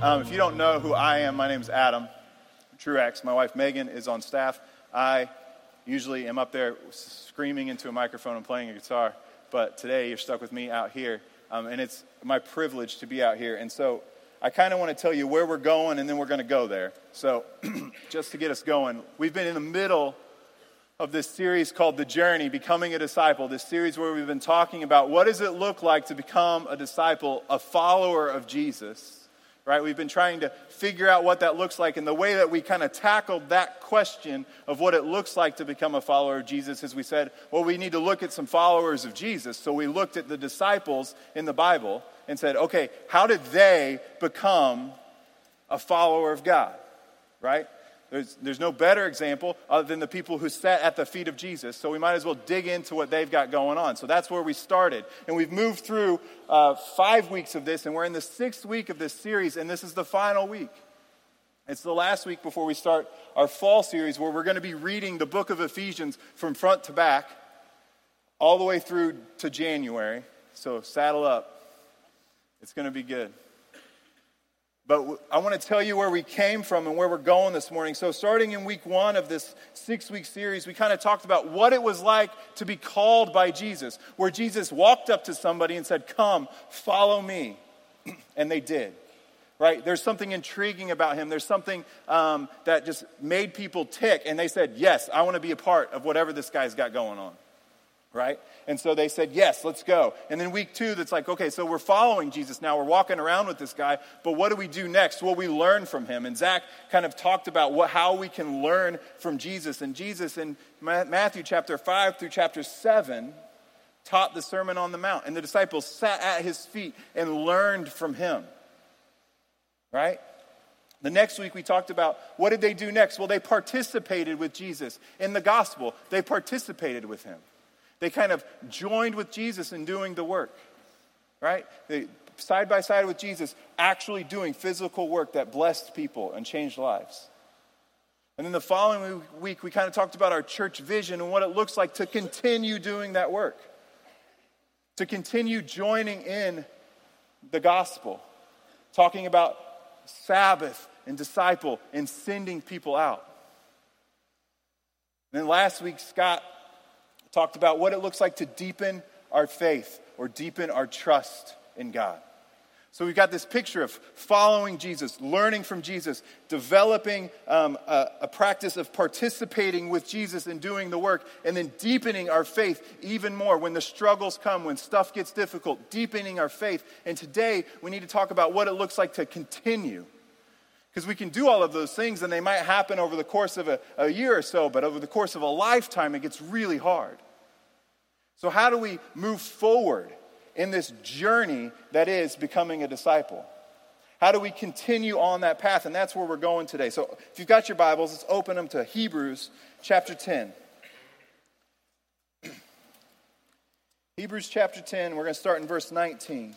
Um, if you don't know who I am, my name is Adam Truax. My wife Megan is on staff. I usually am up there screaming into a microphone and playing a guitar, but today you're stuck with me out here, um, and it's my privilege to be out here. And so I kind of want to tell you where we're going, and then we're going to go there. So just to get us going, we've been in the middle of this series called The Journey, Becoming a Disciple, this series where we've been talking about what does it look like to become a disciple, a follower of Jesus right? We've been trying to figure out what that looks like. And the way that we kind of tackled that question of what it looks like to become a follower of Jesus is we said, well, we need to look at some followers of Jesus. So we looked at the disciples in the Bible and said, okay, how did they become a follower of God, right? There's, there's no better example other than the people who sat at the feet of Jesus. So we might as well dig into what they've got going on. So that's where we started. And we've moved through uh, five weeks of this, and we're in the sixth week of this series, and this is the final week. It's the last week before we start our fall series where we're going to be reading the book of Ephesians from front to back, all the way through to January. So saddle up. It's going to be good. But I want to tell you where we came from and where we're going this morning. So, starting in week one of this six week series, we kind of talked about what it was like to be called by Jesus, where Jesus walked up to somebody and said, Come, follow me. and they did. Right? There's something intriguing about him. There's something um, that just made people tick. And they said, Yes, I want to be a part of whatever this guy's got going on right? And so they said, yes, let's go. And then week two, that's like, okay, so we're following Jesus now. We're walking around with this guy, but what do we do next? Well, we learn from him. And Zach kind of talked about what, how we can learn from Jesus. And Jesus in Matthew chapter 5 through chapter 7 taught the Sermon on the Mount. And the disciples sat at his feet and learned from him, right? The next week we talked about what did they do next? Well, they participated with Jesus in the gospel. They participated with him. They kind of joined with Jesus in doing the work, right? They, side by side with Jesus, actually doing physical work that blessed people and changed lives. And then the following week, we kind of talked about our church vision and what it looks like to continue doing that work, to continue joining in the gospel, talking about Sabbath and disciple and sending people out. And then last week, Scott talked about what it looks like to deepen our faith or deepen our trust in God. So we've got this picture of following Jesus, learning from Jesus, developing um, a, a practice of participating with Jesus and doing the work, and then deepening our faith even more when the struggles come, when stuff gets difficult, deepening our faith. And today we need to talk about what it looks like to continue. Because we can do all of those things and they might happen over the course of a, a year or so, but over the course of a lifetime, it gets really hard. So, how do we move forward in this journey that is becoming a disciple? How do we continue on that path? And that's where we're going today. So, if you've got your Bibles, let's open them to Hebrews chapter 10. Hebrews chapter 10, we're going to start in verse 19.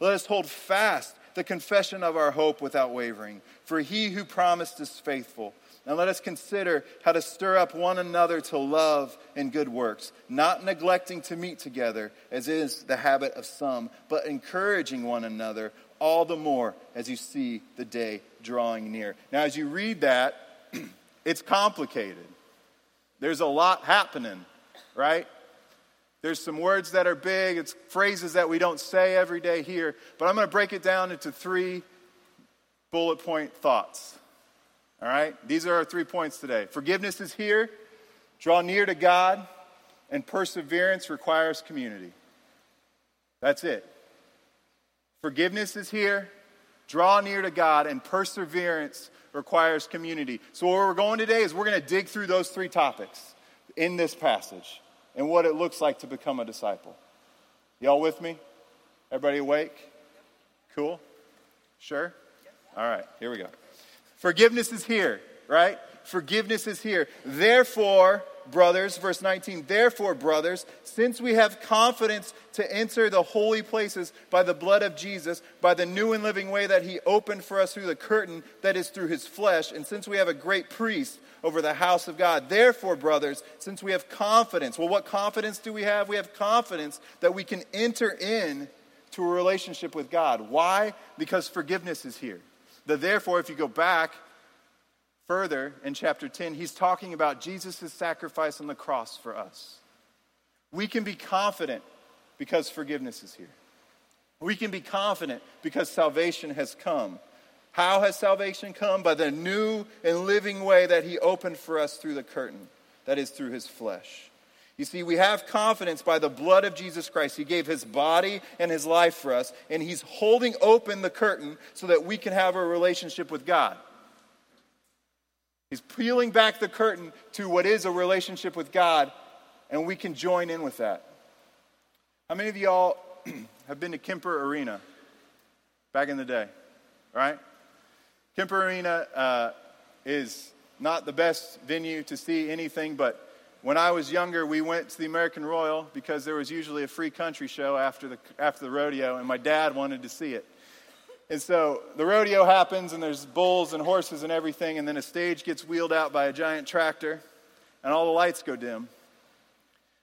Let us hold fast the confession of our hope without wavering, for he who promised is faithful. And let us consider how to stir up one another to love and good works, not neglecting to meet together, as is the habit of some, but encouraging one another all the more as you see the day drawing near. Now, as you read that, it's complicated. There's a lot happening, right? There's some words that are big, it's phrases that we don't say every day here, but I'm going to break it down into three bullet point thoughts. All right? These are our three points today. Forgiveness is here, draw near to God, and perseverance requires community. That's it. Forgiveness is here, draw near to God, and perseverance requires community. So, where we're going today is we're going to dig through those three topics in this passage and what it looks like to become a disciple. Y'all with me? Everybody awake? Cool? Sure? All right, here we go. Forgiveness is here, right? Forgiveness is here. Therefore, brothers, verse 19, therefore, brothers, since we have confidence to enter the holy places by the blood of Jesus, by the new and living way that he opened for us through the curtain that is through his flesh, and since we have a great priest over the house of God, therefore, brothers, since we have confidence, well, what confidence do we have? We have confidence that we can enter in to a relationship with God. Why? Because forgiveness is here. The therefore, if you go back, Further, in chapter 10, he's talking about Jesus' sacrifice on the cross for us. We can be confident because forgiveness is here. We can be confident because salvation has come. How has salvation come? By the new and living way that he opened for us through the curtain, that is, through his flesh. You see, we have confidence by the blood of Jesus Christ. He gave his body and his life for us, and he's holding open the curtain so that we can have a relationship with God. He's peeling back the curtain to what is a relationship with God, and we can join in with that. How many of y'all have been to Kemper Arena back in the day? Right? Kemper Arena uh, is not the best venue to see anything, but when I was younger, we went to the American Royal because there was usually a free country show after the, after the rodeo, and my dad wanted to see it. And so the rodeo happens, and there's bulls and horses and everything, and then a stage gets wheeled out by a giant tractor, and all the lights go dim.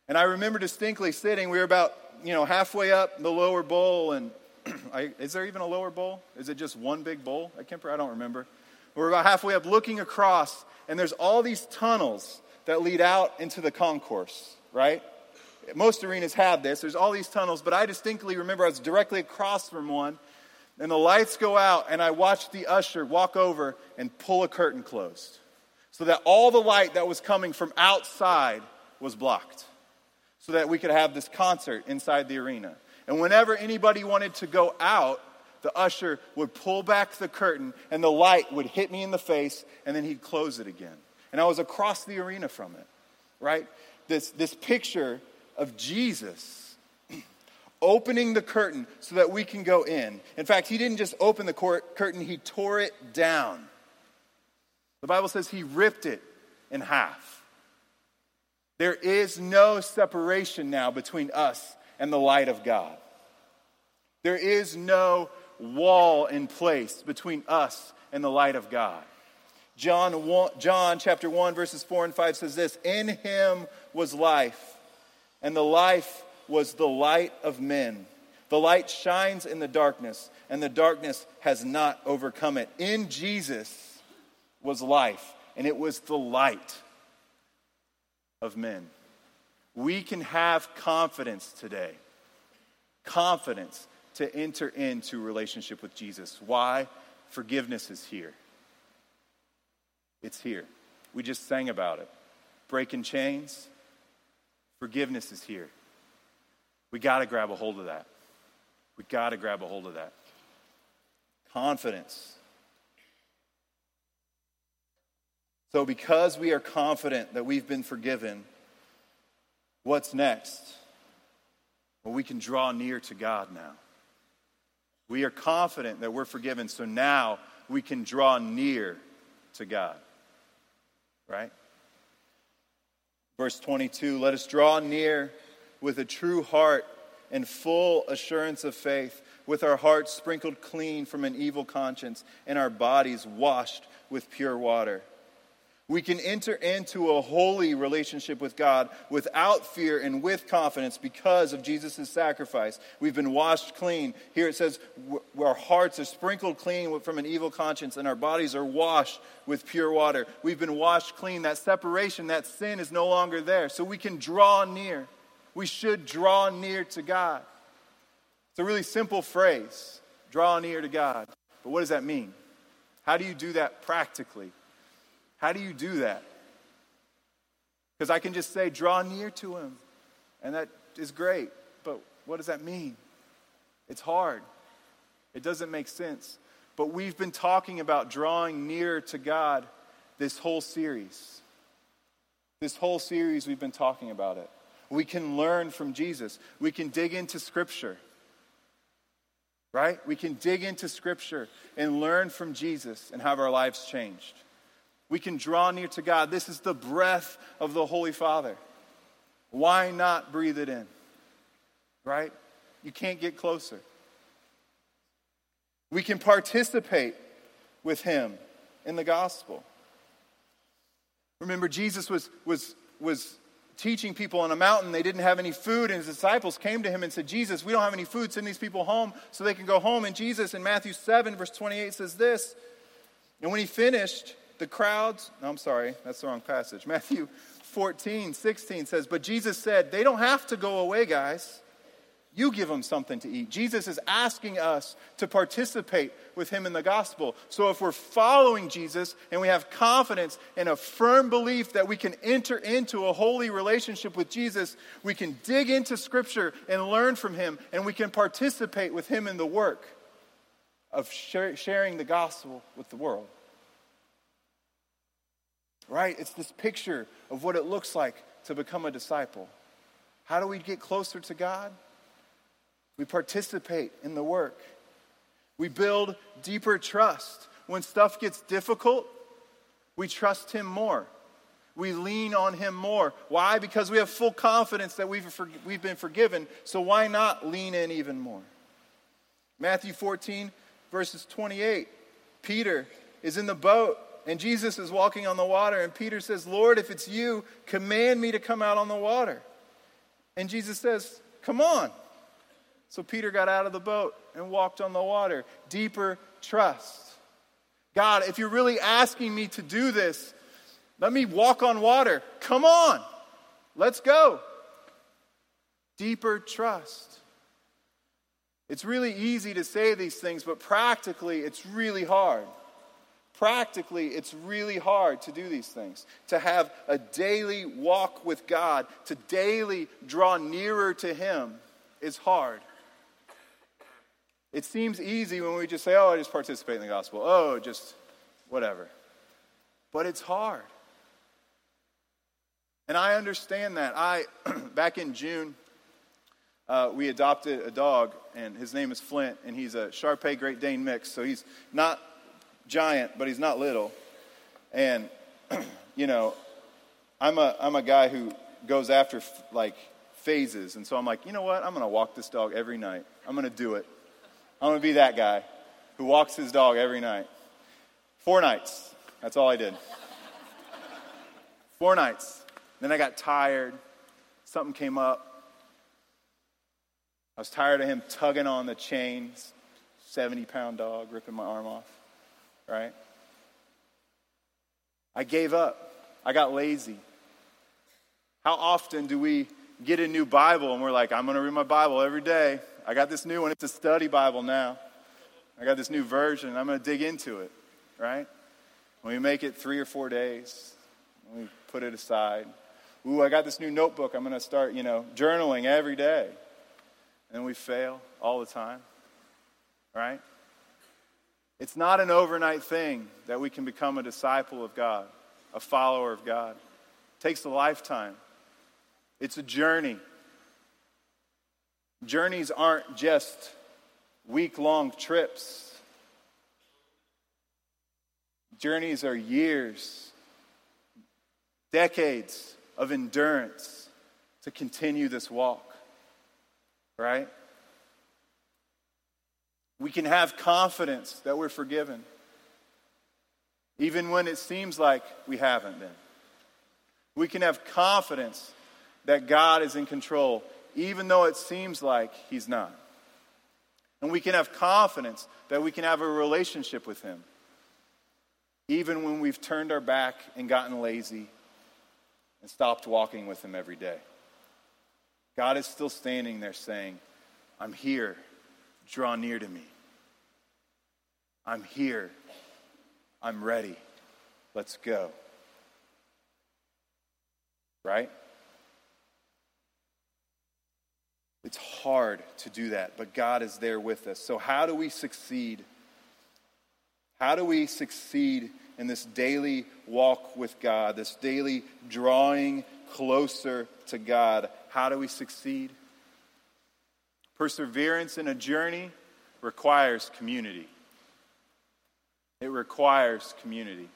And I remember distinctly sitting, we were about, you know, halfway up the lower bowl, and I, is there even a lower bowl? Is it just one big bowl at Kemper? I don't remember. We're about halfway up looking across, and there's all these tunnels that lead out into the concourse, right? Most arenas have this. There's all these tunnels, but I distinctly remember I was directly across from one, and the lights go out, and I watch the usher walk over and pull a curtain closed so that all the light that was coming from outside was blocked so that we could have this concert inside the arena. And whenever anybody wanted to go out, the usher would pull back the curtain and the light would hit me in the face and then he'd close it again. And I was across the arena from it, right? This, this picture of Jesus opening the curtain so that we can go in. In fact, he didn't just open the curtain, he tore it down. The Bible says he ripped it in half. There is no separation now between us and the light of God. There is no wall in place between us and the light of God. John, 1, John chapter 1 verses 4 and 5 says this, "In him was life, and the life was the light of men. The light shines in the darkness, and the darkness has not overcome it. In Jesus was life, and it was the light of men. We can have confidence today. Confidence to enter into relationship with Jesus. Why? Forgiveness is here. It's here. We just sang about it. Breaking chains. Forgiveness is here. We got to grab a hold of that. We got to grab a hold of that. Confidence. So, because we are confident that we've been forgiven, what's next? Well, we can draw near to God now. We are confident that we're forgiven, so now we can draw near to God. Right? Verse 22 let us draw near with a true heart and full assurance of faith, with our hearts sprinkled clean from an evil conscience and our bodies washed with pure water. We can enter into a holy relationship with God without fear and with confidence because of Jesus' sacrifice. We've been washed clean. Here it says, our hearts are sprinkled clean from an evil conscience and our bodies are washed with pure water. We've been washed clean. That separation, that sin is no longer there. So we can draw near. We should draw near to God. It's a really simple phrase draw near to God. But what does that mean? How do you do that practically? How do you do that? Because I can just say, draw near to Him, and that is great. But what does that mean? It's hard, it doesn't make sense. But we've been talking about drawing near to God this whole series. This whole series, we've been talking about it. We can learn from Jesus. We can dig into Scripture. right? We can dig into Scripture and learn from Jesus and have our lives changed. We can draw near to God. This is the breath of the Holy Father. Why not breathe it in? Right? You can't get closer. We can participate with Him in the gospel. Remember, Jesus was, was, was teaching people on a mountain. They didn't have any food, and his disciples came to him and said, Jesus, we don't have any food. Send these people home so they can go home. And Jesus, in Matthew 7, verse 28, says this. And when he finished, the crowds, no, I'm sorry, that's the wrong passage. Matthew 14, 16 says, But Jesus said, They don't have to go away, guys. You give them something to eat. Jesus is asking us to participate with him in the gospel. So if we're following Jesus and we have confidence and a firm belief that we can enter into a holy relationship with Jesus, we can dig into scripture and learn from him and we can participate with him in the work of sharing the gospel with the world. Right? It's this picture of what it looks like to become a disciple. How do we get closer to God? We participate in the work. We build deeper trust. When stuff gets difficult, we trust Him more. We lean on Him more. Why? Because we have full confidence that we've, we've been forgiven. So why not lean in even more? Matthew 14, verses 28. Peter is in the boat and Jesus is walking on the water. And Peter says, Lord, if it's you, command me to come out on the water. And Jesus says, Come on. So Peter got out of the boat and walked on the water. Deeper trust. God, if you're really asking me to do this, let me walk on water. Come on. Let's go. Deeper trust. It's really easy to say these things, but practically, it's really hard. Practically, it's really hard to do these things. To have a daily walk with God, to daily draw nearer to Him, is hard. It seems easy when we just say, oh, I just participate in the gospel. Oh, just whatever. But it's hard. And I understand that. I, back in June, uh, we adopted a dog, and his name is Flint, and he's a Shar Pei Great Dane mix. So he's not giant, but he's not little. And, you know, I'm a, I'm a guy who goes after like phases. And so I'm like, you know what? I'm going to walk this dog every night. I'm going to do it. I'm going to be that guy who walks his dog every night. Four nights. That's all I did. Four nights. Then I got tired. Something came up. I was tired of him tugging on the chains. 70 pound dog ripping my arm off. Right? I gave up. I got lazy. How often do we get a new Bible and we're like, I'm going to read my Bible every day? I got this new one. It's a study Bible now. I got this new version. I'm going to dig into it, right? When we make it three or four days, we put it aside. Ooh, I got this new notebook. I'm going to start, you know, journaling every day. And we fail all the time, right? It's not an overnight thing that we can become a disciple of God, a follower of God. It takes a lifetime. It's a journey. Journeys aren't just week long trips, journeys are years, decades of endurance to continue this walk, right? We can have confidence that we're forgiven, even when it seems like we haven't been. We can have confidence that God is in control, even though it seems like He's not. And we can have confidence that we can have a relationship with Him, even when we've turned our back and gotten lazy and stopped walking with Him every day. God is still standing there saying, I'm here. Draw near to me. I'm here. I'm ready. Let's go. Right? It's hard to do that, but God is there with us. So, how do we succeed? How do we succeed in this daily walk with God, this daily drawing closer to God? How do we succeed? Perseverance in a journey requires community. It requires community.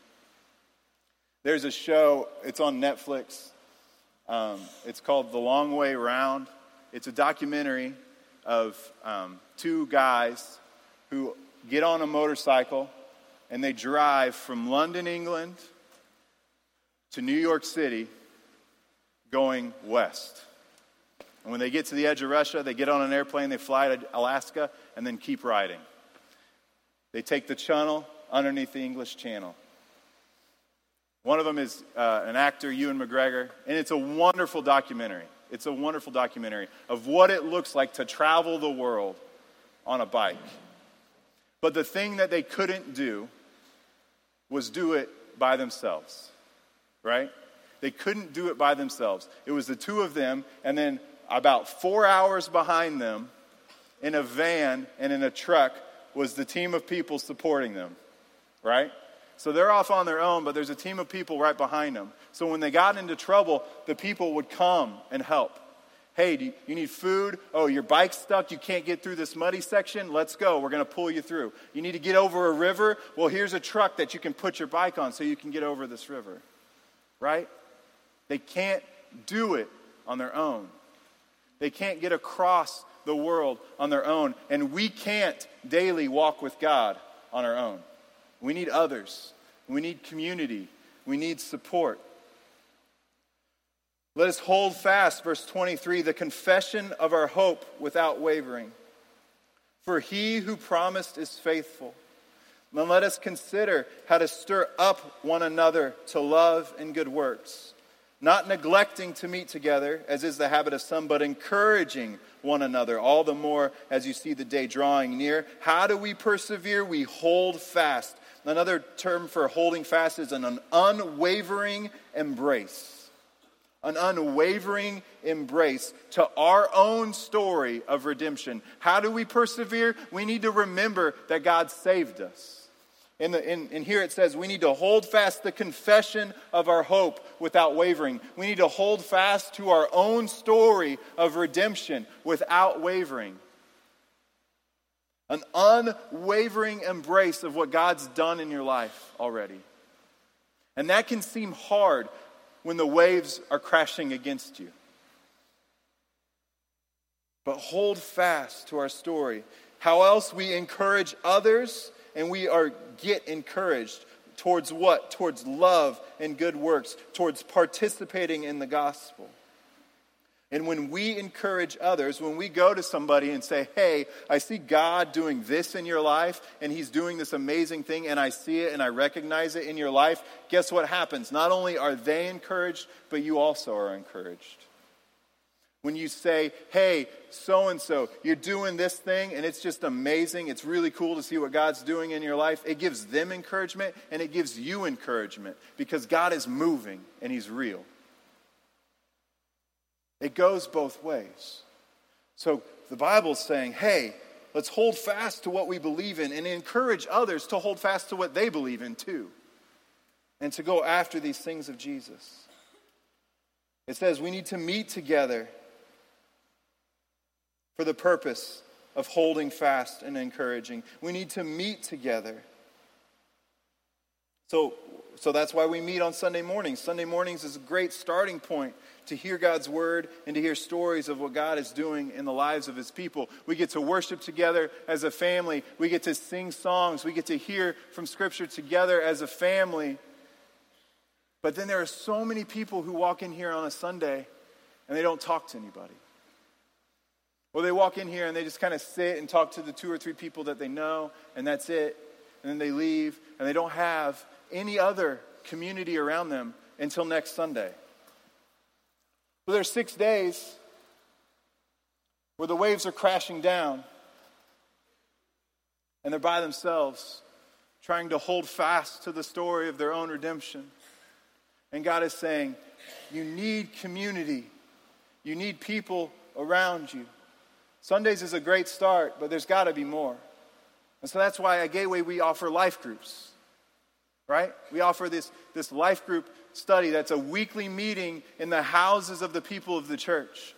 There's a show, it's on Netflix. Um, it's called The Long Way Round. It's a documentary of um, two guys who get on a motorcycle and they drive from London, England to New York City going west. And when they get to the edge of Russia, they get on an airplane, they fly to Alaska, and then keep riding. They take the channel underneath the English Channel. One of them is uh, an actor, Ewan McGregor, and it's a wonderful documentary. It's a wonderful documentary of what it looks like to travel the world on a bike. But the thing that they couldn't do was do it by themselves, right? They couldn't do it by themselves. It was the two of them, and then about four hours behind them, in a van and in a truck, was the team of people supporting them, right? So they're off on their own, but there's a team of people right behind them. So when they got into trouble, the people would come and help. Hey, you, you need food? Oh, your bike's stuck. You can't get through this muddy section. Let's go. We're going to pull you through. You need to get over a river? Well, here's a truck that you can put your bike on so you can get over this river. Right? They can't do it on their own. They can't get across the world on their own. And we can't daily walk with God on our own. We need others. We need community. We need support. Let us hold fast, verse 23, the confession of our hope without wavering. For he who promised is faithful. Then let us consider how to stir up one another to love and good works, not neglecting to meet together, as is the habit of some, but encouraging one another, all the more as you see the day drawing near. How do we persevere? We hold fast Another term for holding fast is an unwavering embrace. An unwavering embrace to our own story of redemption. How do we persevere? We need to remember that God saved us. In, in, in here it says we need to hold fast the confession of our hope without wavering. We need to hold fast to our own story of redemption without wavering. An unwavering embrace of what God's done in your life already. And that can seem hard when the waves are crashing against you. But hold fast to our story. How else we encourage others and we are get encouraged towards what? Towards love and good works, towards participating in the gospel. And when we encourage others, when we go to somebody and say, Hey, I see God doing this in your life, and He's doing this amazing thing, and I see it and I recognize it in your life, guess what happens? Not only are they encouraged, but you also are encouraged. When you say, Hey, so and so, you're doing this thing, and it's just amazing, it's really cool to see what God's doing in your life, it gives them encouragement, and it gives you encouragement because God is moving and He's real. It goes both ways. So the Bible's saying, hey, let's hold fast to what we believe in and encourage others to hold fast to what they believe in too, and to go after these things of Jesus. It says we need to meet together for the purpose of holding fast and encouraging. We need to meet together. So, so that's why we meet on Sunday mornings. Sunday mornings is a great starting point to hear God's word and to hear stories of what God is doing in the lives of his people. We get to worship together as a family. We get to sing songs. We get to hear from Scripture together as a family. But then there are so many people who walk in here on a Sunday and they don't talk to anybody. Or they walk in here and they just kind of sit and talk to the two or three people that they know, and that's it. And then they leave, and they don't have any other community around them until next Sunday. So there's six days where the waves are crashing down and they're by themselves trying to hold fast to the story of their own redemption. And God is saying, You need community, you need people around you. Sundays is a great start, but there's got to be more. And so that's why at Gateway we offer life groups, right? We offer this, this life group study that's a weekly meeting in the houses of the people of the church.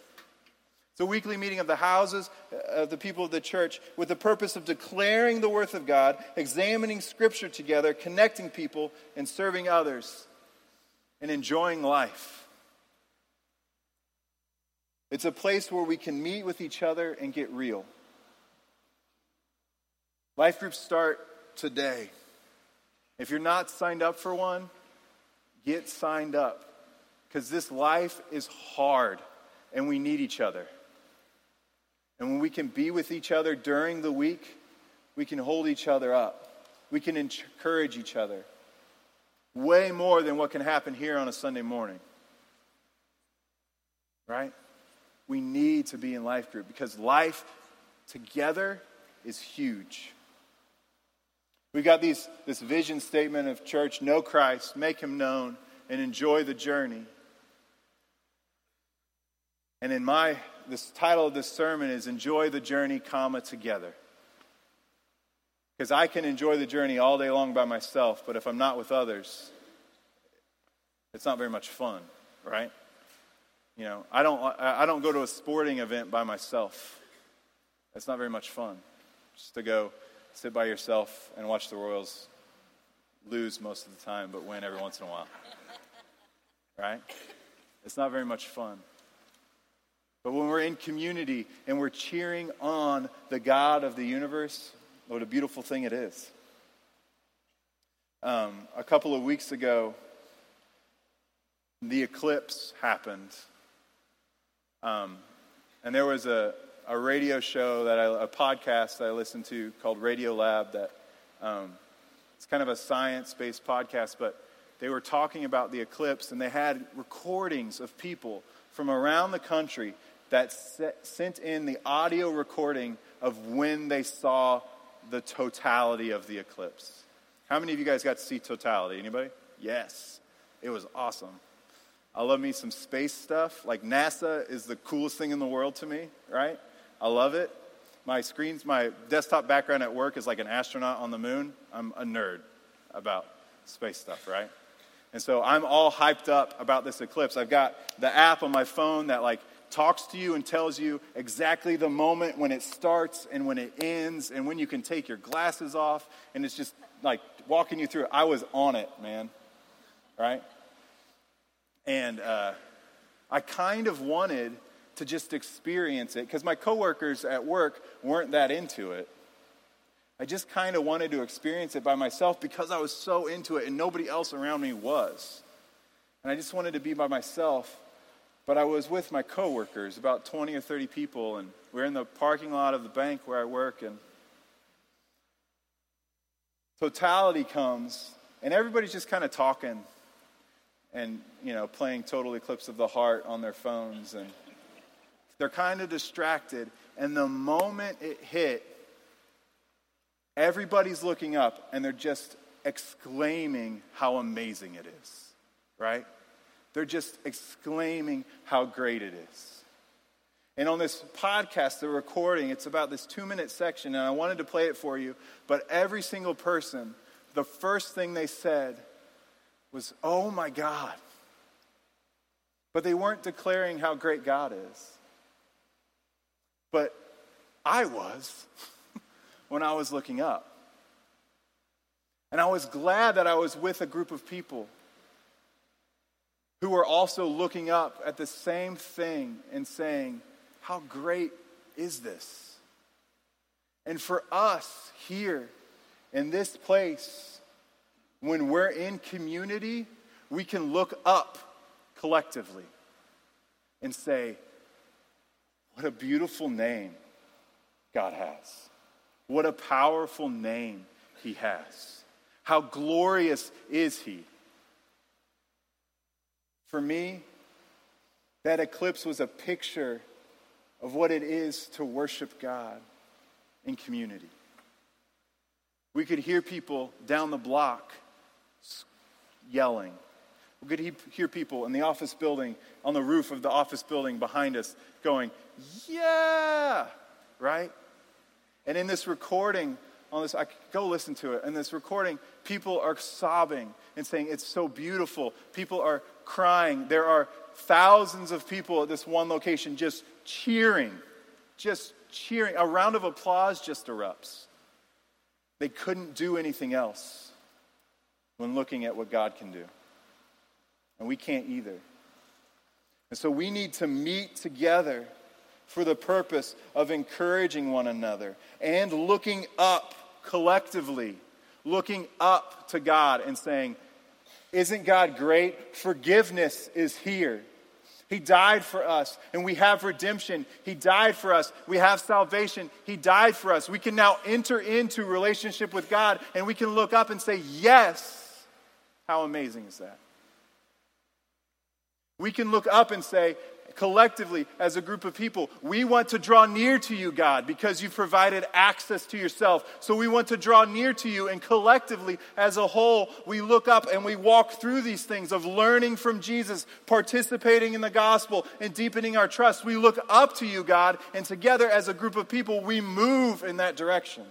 It's a weekly meeting of the houses uh, of the people of the church with the purpose of declaring the worth of God, examining Scripture together, connecting people, and serving others, and enjoying life. It's a place where we can meet with each other and get real. Life groups start today. If you're not signed up for one, get signed up because this life is hard and we need each other. And when we can be with each other during the week, we can hold each other up. We can encourage each other way more than what can happen here on a Sunday morning. Right? We need to be in life group because life together is huge. We got these, this vision statement of church know Christ, make him known, and enjoy the journey. And in my this title of this sermon is Enjoy the Journey, comma, together. Because I can enjoy the journey all day long by myself, but if I'm not with others, it's not very much fun, right? You know, I don't, I don't go to a sporting event by myself. It's not very much fun. Just to go sit by yourself and watch the Royals lose most of the time, but win every once in a while. Right? It's not very much fun. But when we're in community and we're cheering on the God of the universe, what a beautiful thing it is. Um, a couple of weeks ago, the eclipse happened. Um, and there was a, a radio show that I, a podcast that I listened to called Radiolab that um, it's kind of a science based podcast, but they were talking about the eclipse and they had recordings of people from around the country that sent in the audio recording of when they saw the totality of the eclipse. How many of you guys got to see totality? Anybody? Yes. It was awesome. I love me some space stuff. Like NASA is the coolest thing in the world to me, right? I love it. My screens, my desktop background at work is like an astronaut on the moon. I'm a nerd about space stuff, right? And so I'm all hyped up about this eclipse. I've got the app on my phone that like talks to you and tells you exactly the moment when it starts and when it ends and when you can take your glasses off. And it's just like walking you through it. I was on it, man. Right? And uh, I kind of wanted to just experience it because my coworkers at work weren't that into it. I just kind of wanted to experience it by myself because I was so into it and nobody else around me was. And I just wanted to be by myself but I was with my coworkers, about 20 or 30 people, and we we're in the parking lot of the bank where I work, and totality comes, and everybody's just kind of talking and, you know, playing Total Eclipse of the Heart on their phones, and they're kind of distracted. And the moment it hit, everybody's looking up and they're just exclaiming how amazing it is, right? They're just exclaiming how great it is. And on this podcast, the recording, it's about this two minute section, and I wanted to play it for you. But every single person, the first thing they said was, Oh my God. But they weren't declaring how great God is. But I was when I was looking up. And I was glad that I was with a group of people who were also looking up at the same thing and saying, How great is this? And for us here in this place, when we're in community, we can look up collectively and say, What a beautiful name God has. What a powerful name He has. How glorious is He. For me, that eclipse was a picture of what it is to worship God in community. We could hear people down the block yelling. We could hear people in the office building, on the roof of the office building behind us, going, Yeah! Right? And in this recording, on this, I go listen to it. In this recording, people are sobbing and saying, It's so beautiful. People are crying. There are thousands of people at this one location just cheering, just cheering. A round of applause just erupts. They couldn't do anything else when looking at what God can do. And we can't either. And so we need to meet together for the purpose of encouraging one another and looking up collectively, looking up to God and saying, Isn't God great? Forgiveness is here. He died for us, and we have redemption. He died for us. We have salvation. He died for us. We can now enter into relationship with God, and we can look up and say, Yes. How amazing is that? We can look up and say, collectively, as a group of people, we want to draw near to you, God, because you've provided access to yourself. So we want to draw near to you, and collectively, as a whole, we look up and we walk through these things of learning from Jesus, participating in the gospel, and deepening our trust. We look up to you, God, and together as a group of people, we move in that direction.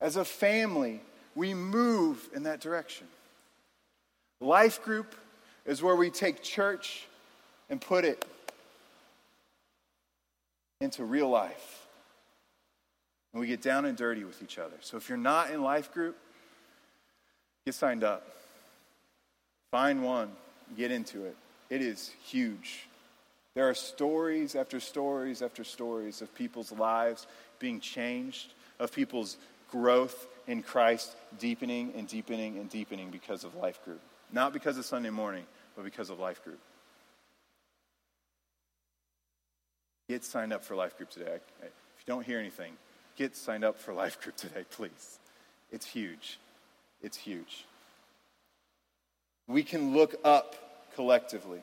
As a family, we move in that direction. Life group is where we take church and put it into real life. And we get down and dirty with each other. So if you're not in life group, get signed up. Find one, get into it. It is huge. There are stories after stories after stories of people's lives being changed, of people's growth in Christ deepening and deepening and deepening because of life group. Not because of Sunday morning, but because of life group. Get signed up for life group today. If you don't hear anything, get signed up for life group today, please. It's huge. It's huge. We can look up collectively.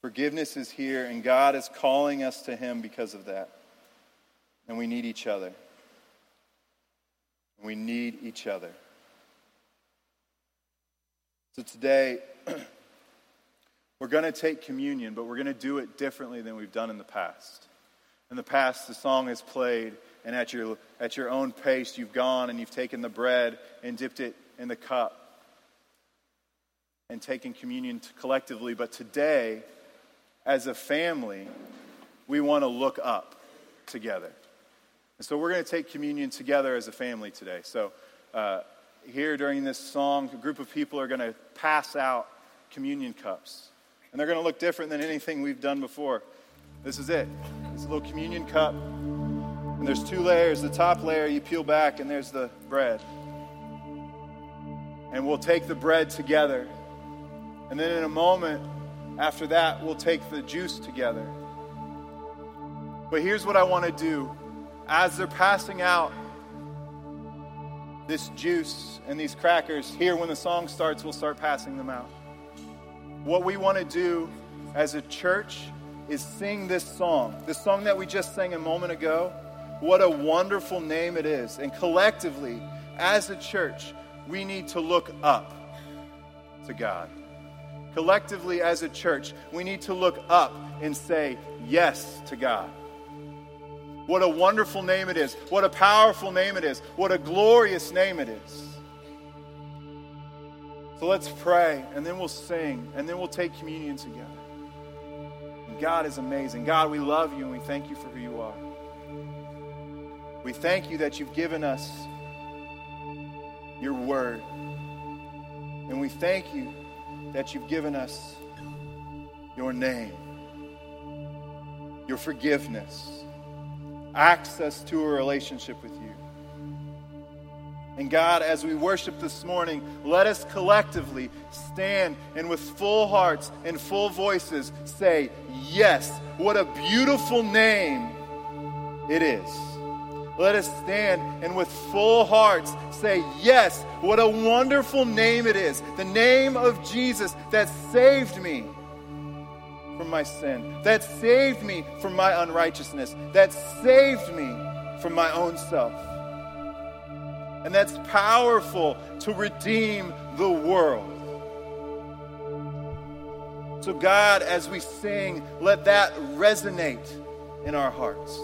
Forgiveness is here, and God is calling us to Him because of that. And we need each other. We need each other. So today, we're going to take communion, but we're going to do it differently than we've done in the past. In the past, the song is played, and at your, at your own pace, you've gone and you've taken the bread and dipped it in the cup and taken communion collectively. But today, as a family, we want to look up together. And so we're going to take communion together as a family today. So, uh, here during this song, a group of people are going to pass out communion cups. And they're going to look different than anything we've done before. This is it. It's a little communion cup. And there's two layers. The top layer you peel back, and there's the bread. And we'll take the bread together. And then in a moment after that, we'll take the juice together. But here's what I want to do as they're passing out this juice and these crackers, here when the song starts, we'll start passing them out. What we want to do as a church is sing this song the song that we just sang a moment ago. What a wonderful name it is. And collectively, as a church, we need to look up to God. Collectively, as a church, we need to look up and say yes to God. What a wonderful name it is. What a powerful name it is. What a glorious name it is. So let's pray, and then we'll sing, and then we'll take communion together. And God is amazing. God, we love you, and we thank you for who you are. We thank you that you've given us your word. And we thank you that you've given us your name, your forgiveness access to a relationship with you. And God, as we worship this morning, let us collectively stand and with full hearts and full voices say, Yes, what a beautiful name it is. Let us stand and with full hearts say, Yes, what a wonderful name it is. The name of Jesus that saved me from my sin, that saved me from my unrighteousness, that saved me from my own self. And that's powerful to redeem the world. So, God, as we sing, let that resonate in our hearts.